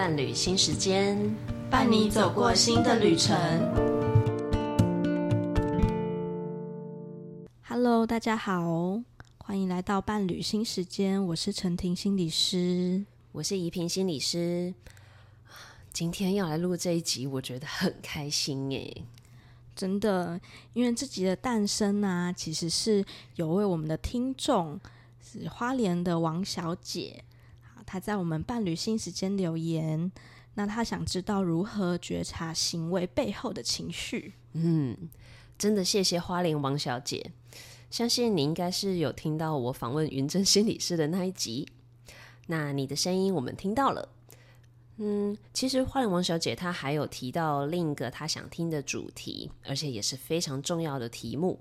伴侣新时间，伴你走过新的旅程。Hello，大家好，欢迎来到伴侣新时间。我是陈婷心理师，我是怡萍心理师。今天要来录这一集，我觉得很开心耶！真的，因为这集的诞生啊，其实是有位我们的听众是花莲的王小姐。他在我们伴侣新时间留言，那他想知道如何觉察行为背后的情绪。嗯，真的谢谢花莲王小姐，相信你应该是有听到我访问云珍心理师的那一集。那你的声音我们听到了。嗯，其实花莲王小姐她还有提到另一个她想听的主题，而且也是非常重要的题目。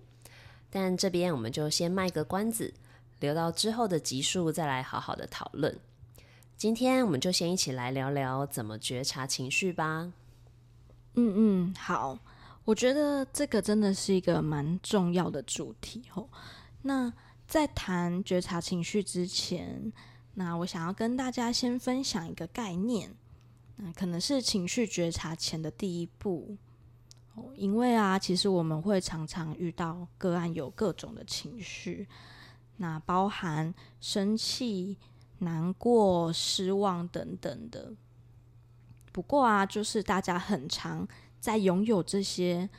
但这边我们就先卖个关子，留到之后的集数再来好好的讨论。今天我们就先一起来聊聊怎么觉察情绪吧。嗯嗯，好，我觉得这个真的是一个蛮重要的主题哦。那在谈觉察情绪之前，那我想要跟大家先分享一个概念，那可能是情绪觉察前的第一步哦。因为啊，其实我们会常常遇到个案有各种的情绪，那包含生气。难过、失望等等的。不过啊，就是大家很常在拥有这些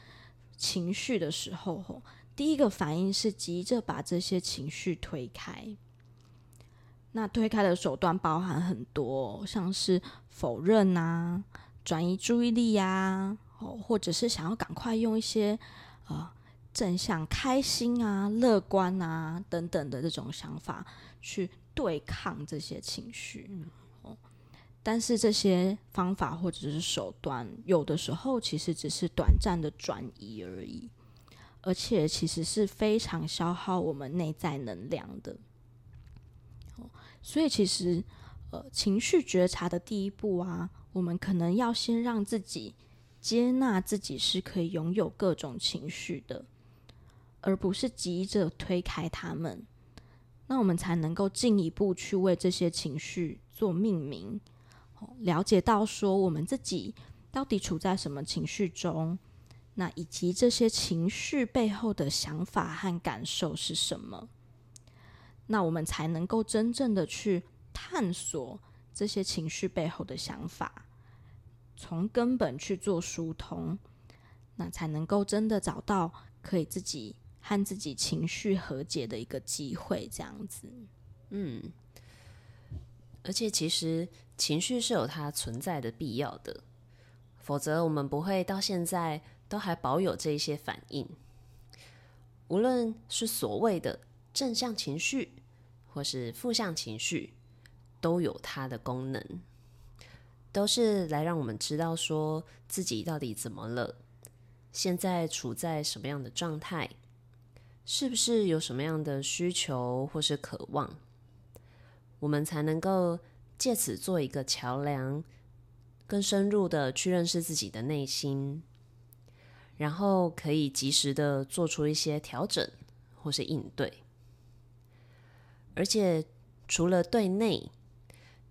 情绪的时候，吼第一个反应是急着把这些情绪推开。那推开的手段包含很多，像是否认啊、转移注意力呀，哦，或者是想要赶快用一些呃正向、开心啊、乐观啊等等的这种想法去。对抗这些情绪，哦，但是这些方法或者是手段，有的时候其实只是短暂的转移而已，而且其实是非常消耗我们内在能量的。所以其实，呃，情绪觉察的第一步啊，我们可能要先让自己接纳自己是可以拥有各种情绪的，而不是急着推开他们。那我们才能够进一步去为这些情绪做命名，了解到说我们自己到底处在什么情绪中，那以及这些情绪背后的想法和感受是什么，那我们才能够真正的去探索这些情绪背后的想法，从根本去做疏通，那才能够真的找到可以自己。和自己情绪和解的一个机会，这样子。嗯，而且其实情绪是有它存在的必要的，否则我们不会到现在都还保有这一些反应。无论是所谓的正向情绪，或是负向情绪，都有它的功能，都是来让我们知道说自己到底怎么了，现在处在什么样的状态。是不是有什么样的需求或是渴望，我们才能够借此做一个桥梁，更深入的去认识自己的内心，然后可以及时的做出一些调整或是应对。而且除了对内，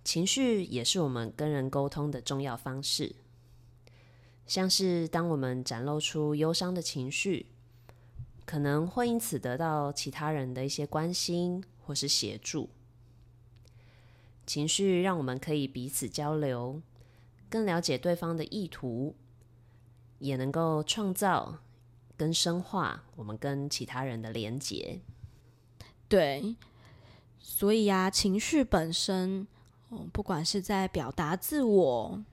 情绪也是我们跟人沟通的重要方式，像是当我们展露出忧伤的情绪。可能会因此得到其他人的一些关心或是协助，情绪让我们可以彼此交流，更了解对方的意图，也能够创造跟深化我们跟其他人的连结。对，所以啊，情绪本身，不管是在表达自我，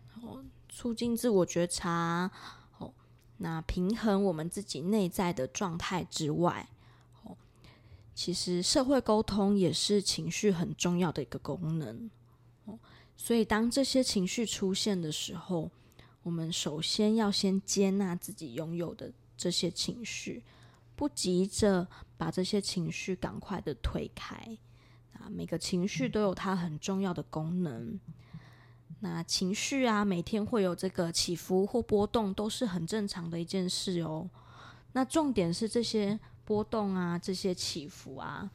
促进自我觉察。那平衡我们自己内在的状态之外，哦，其实社会沟通也是情绪很重要的一个功能。哦，所以当这些情绪出现的时候，我们首先要先接纳自己拥有的这些情绪，不急着把这些情绪赶快的推开。啊，每个情绪都有它很重要的功能。那情绪啊，每天会有这个起伏或波动，都是很正常的一件事哦。那重点是这些波动啊，这些起伏啊，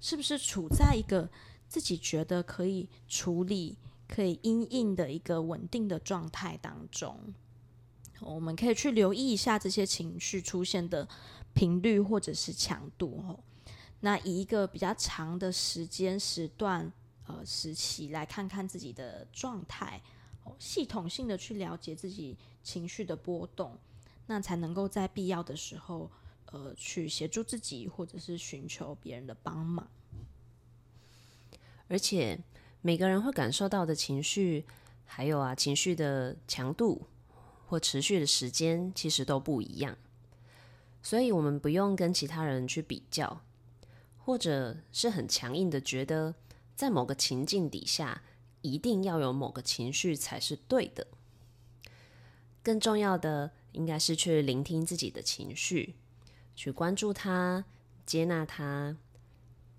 是不是处在一个自己觉得可以处理、可以因应的一个稳定的状态当中。我们可以去留意一下这些情绪出现的频率或者是强度哦。那以一个比较长的时间时段呃时期来看看自己的状态，系统性的去了解自己情绪的波动，那才能够在必要的时候呃去协助自己或者是寻求别人的帮忙。而且每个人会感受到的情绪，还有啊情绪的强度。或持续的时间其实都不一样，所以我们不用跟其他人去比较，或者是很强硬的觉得在某个情境底下一定要有某个情绪才是对的。更重要的应该是去聆听自己的情绪，去关注它，接纳它，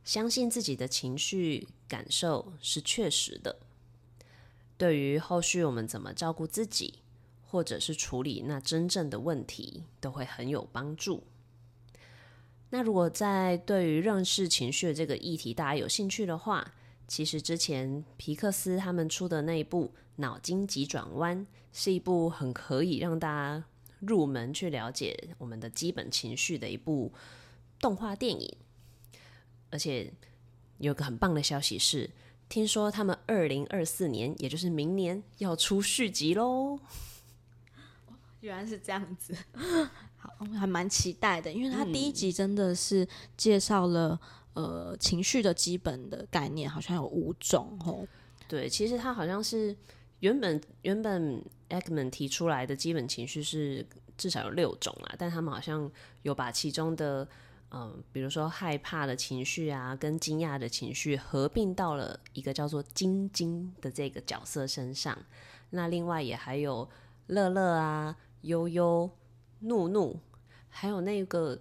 相信自己的情绪感受是确实的。对于后续我们怎么照顾自己，或者是处理那真正的问题，都会很有帮助。那如果在对于认识情绪的这个议题，大家有兴趣的话，其实之前皮克斯他们出的那一部《脑筋急转弯》，是一部很可以让大家入门去了解我们的基本情绪的一部动画电影。而且有个很棒的消息是，听说他们二零二四年，也就是明年要出续集喽。原来是这样子，好，还蛮期待的，因为他第一集真的是介绍了、嗯、呃情绪的基本的概念，好像有五种哦。对，其实他好像是原本原本 Ekman 提出来的基本情绪是至少有六种啊，但他们好像有把其中的嗯、比如说害怕的情绪啊，跟惊讶的情绪合并到了一个叫做晶晶的这个角色身上。那另外也还有乐乐啊。悠悠、怒怒，还有那个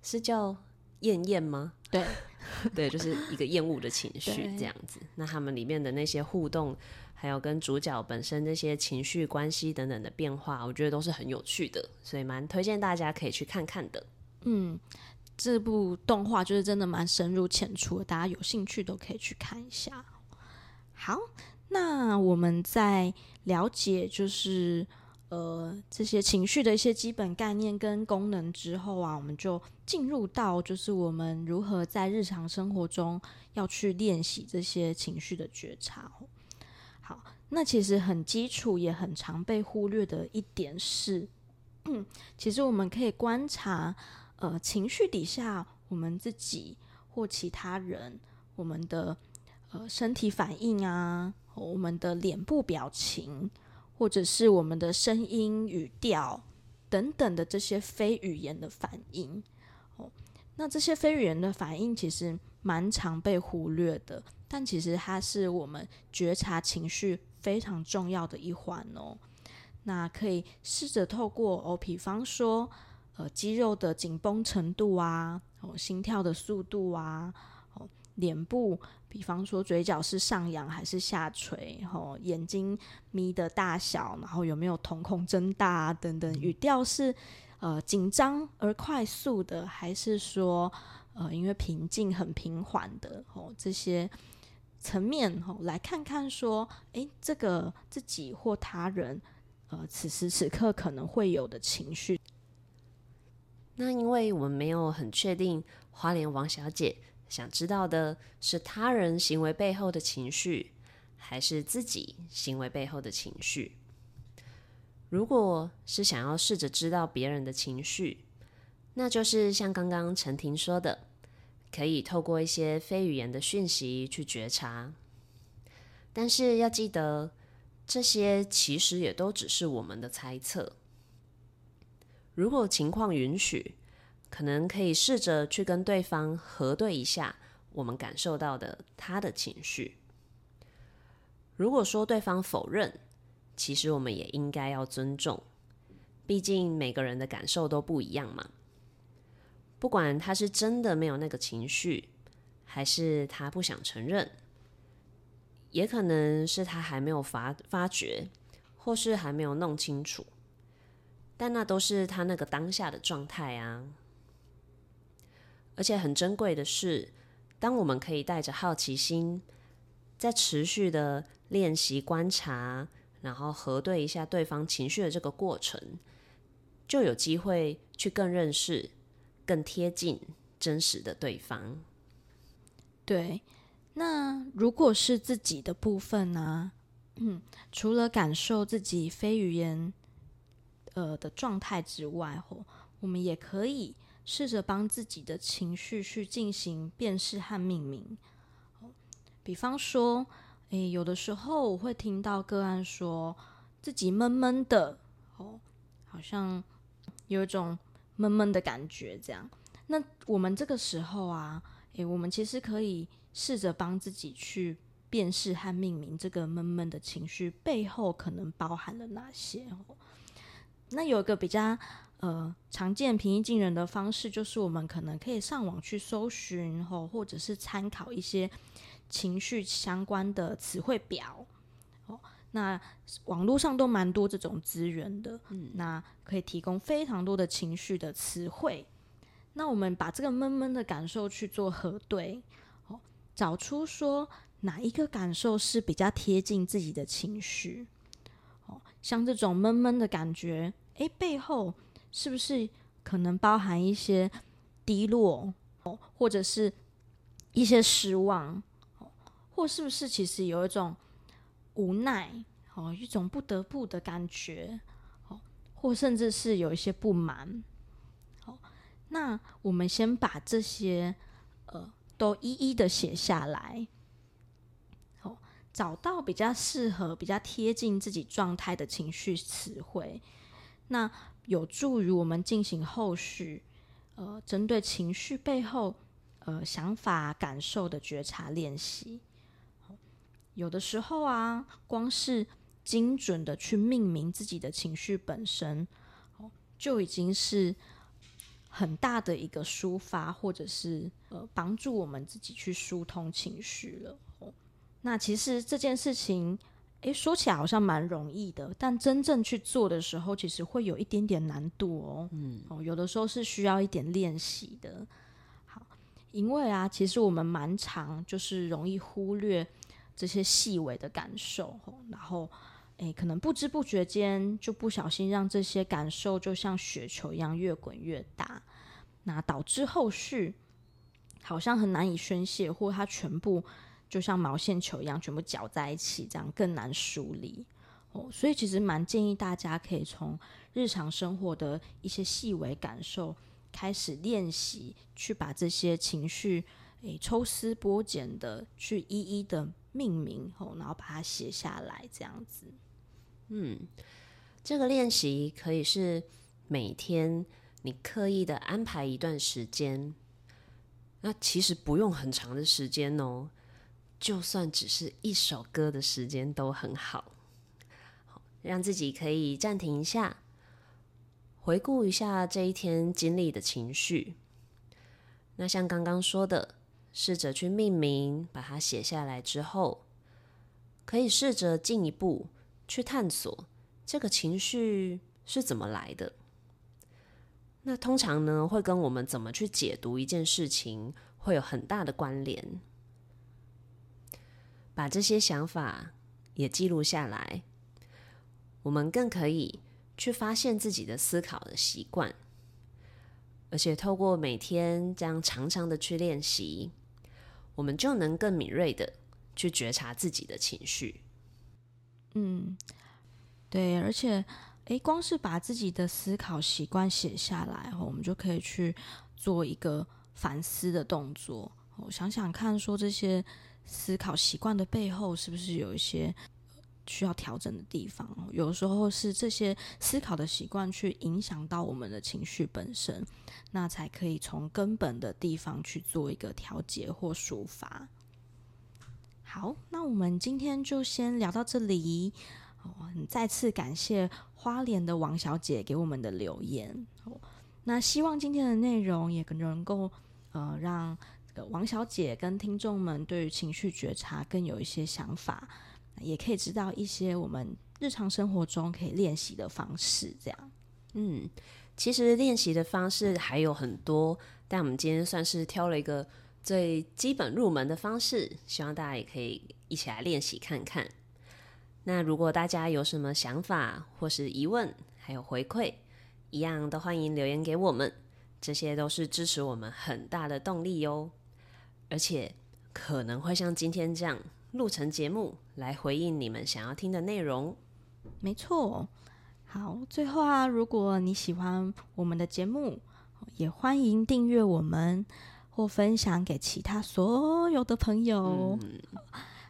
是叫厌厌吗？对，对，就是一个厌恶的情绪这样子。那他们里面的那些互动，还有跟主角本身这些情绪关系等等的变化，我觉得都是很有趣的，所以蛮推荐大家可以去看看的。嗯，这部动画就是真的蛮深入浅出的，大家有兴趣都可以去看一下。好，那我们在了解就是。呃，这些情绪的一些基本概念跟功能之后啊，我们就进入到就是我们如何在日常生活中要去练习这些情绪的觉察。好，那其实很基础也很常被忽略的一点是，其实我们可以观察，呃，情绪底下我们自己或其他人，我们的呃身体反应啊，我们的脸部表情。或者是我们的声音、语调等等的这些非语言的反应，哦，那这些非语言的反应其实蛮常被忽略的，但其实它是我们觉察情绪非常重要的一环哦。那可以试着透过哦，比方说呃肌肉的紧绷程度啊，哦心跳的速度啊，哦脸部。比方说，嘴角是上扬还是下垂？然后眼睛眯的大小，然后有没有瞳孔睁大啊？等等，语调是呃紧张而快速的，还是说呃因为平静很平缓的？哦，这些层面哦，来看看说，诶，这个自己或他人呃此时此刻可能会有的情绪。那因为我们没有很确定，花莲王小姐。想知道的是他人行为背后的情绪，还是自己行为背后的情绪？如果是想要试着知道别人的情绪，那就是像刚刚陈婷说的，可以透过一些非语言的讯息去觉察。但是要记得，这些其实也都只是我们的猜测。如果情况允许，可能可以试着去跟对方核对一下我们感受到的他的情绪。如果说对方否认，其实我们也应该要尊重，毕竟每个人的感受都不一样嘛。不管他是真的没有那个情绪，还是他不想承认，也可能是他还没有发发觉，或是还没有弄清楚，但那都是他那个当下的状态啊。而且很珍贵的是，当我们可以带着好奇心，在持续的练习观察，然后核对一下对方情绪的这个过程，就有机会去更认识、更贴近真实的对方。对，那如果是自己的部分呢、啊？嗯，除了感受自己非语言呃的状态之外，吼，我们也可以试着帮自己的情绪去进行辨识和命名。比方说，诶，有的时候我会听到个案说自己闷闷的，哦，好像有一种闷闷的感觉，这样。那我们这个时候啊，诶，我们其实可以试着帮自己去辨识和命名这个闷闷的情绪背后可能包含了哪些。那有一个比较呃常见平易近人的方式，就是我们可能可以上网去搜寻，或者是参考一些。情绪相关的词汇表，哦，那网络上都蛮多这种资源的，嗯，那可以提供非常多的情绪的词汇。那我们把这个闷闷的感受去做核对，哦，找出说哪一个感受是比较贴近自己的情绪，哦，像这种闷闷的感觉，诶，背后是不是可能包含一些低落，或者是一些失望？或是不是其实有一种无奈哦，一种不得不的感觉哦，或甚至是有一些不满。好，那我们先把这些呃都一一的写下来，找到比较适合、比较贴近自己状态的情绪词汇，那有助于我们进行后续呃针对情绪背后呃想法、感受的觉察练习。有的时候啊，光是精准的去命名自己的情绪本身，就已经是很大的一个抒发，或者是呃帮助我们自己去疏通情绪了。那其实这件事情，诶，说起来好像蛮容易的，但真正去做的时候，其实会有一点点难度哦。嗯，哦，有的时候是需要一点练习的。好，因为啊，其实我们蛮常就是容易忽略。这些细微的感受，然后，诶，可能不知不觉间就不小心让这些感受就像雪球一样越滚越大，那导致后续好像很难以宣泄，或它全部就像毛线球一样全部搅在一起，这样更难梳理哦。所以其实蛮建议大家可以从日常生活的一些细微感受开始练习，去把这些情绪诶抽丝剥茧的去一一的。命名后，然后把它写下来，这样子。嗯，这个练习可以是每天你刻意的安排一段时间，那其实不用很长的时间哦，就算只是一首歌的时间都很好。让自己可以暂停一下，回顾一下这一天经历的情绪。那像刚刚说的。试着去命名，把它写下来之后，可以试着进一步去探索这个情绪是怎么来的。那通常呢，会跟我们怎么去解读一件事情会有很大的关联。把这些想法也记录下来，我们更可以去发现自己的思考的习惯，而且透过每天这样常常的去练习。我们就能更敏锐的去觉察自己的情绪。嗯，对，而且，诶，光是把自己的思考习惯写下来，我们就可以去做一个反思的动作。我想想看，说这些思考习惯的背后，是不是有一些需要调整的地方？有时候是这些思考的习惯去影响到我们的情绪本身。那才可以从根本的地方去做一个调节或抒发。好，那我们今天就先聊到这里。哦，再次感谢花莲的王小姐给我们的留言。哦，那希望今天的内容也能够呃让王小姐跟听众们对于情绪觉察更有一些想法，也可以知道一些我们日常生活中可以练习的方式。这样，嗯。其实练习的方式还有很多，但我们今天算是挑了一个最基本入门的方式，希望大家也可以一起来练习看看。那如果大家有什么想法或是疑问，还有回馈，一样都欢迎留言给我们，这些都是支持我们很大的动力哟。而且可能会像今天这样录成节目来回应你们想要听的内容。没错。好，最后啊，如果你喜欢我们的节目，也欢迎订阅我们或分享给其他所有的朋友。嗯、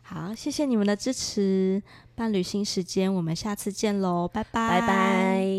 好，谢谢你们的支持，伴侣新时间，我们下次见喽，拜拜，拜拜。